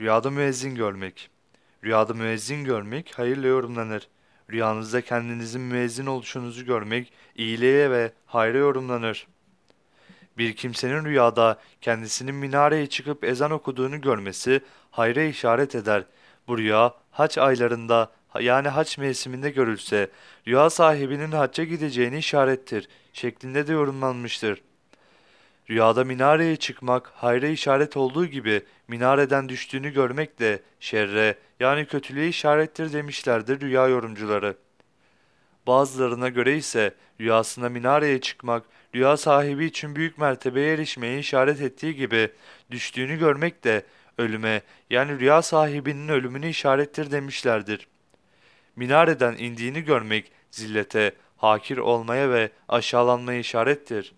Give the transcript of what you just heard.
Rüyada müezzin görmek. Rüyada müezzin görmek hayırla yorumlanır. Rüyanızda kendinizin müezzin oluşunuzu görmek iyiliğe ve hayra yorumlanır. Bir kimsenin rüyada kendisinin minareye çıkıp ezan okuduğunu görmesi hayra işaret eder. Bu rüya haç aylarında yani haç mevsiminde görülse rüya sahibinin hacca gideceğini işarettir şeklinde de yorumlanmıştır. Rüyada minareye çıkmak hayra işaret olduğu gibi minareden düştüğünü görmek de şerre yani kötülüğe işarettir demişlerdir rüya yorumcuları. Bazılarına göre ise rüyasında minareye çıkmak rüya sahibi için büyük mertebeye erişmeye işaret ettiği gibi düştüğünü görmek de ölüme yani rüya sahibinin ölümünü işarettir demişlerdir. Minareden indiğini görmek zillete, hakir olmaya ve aşağılanmaya işarettir.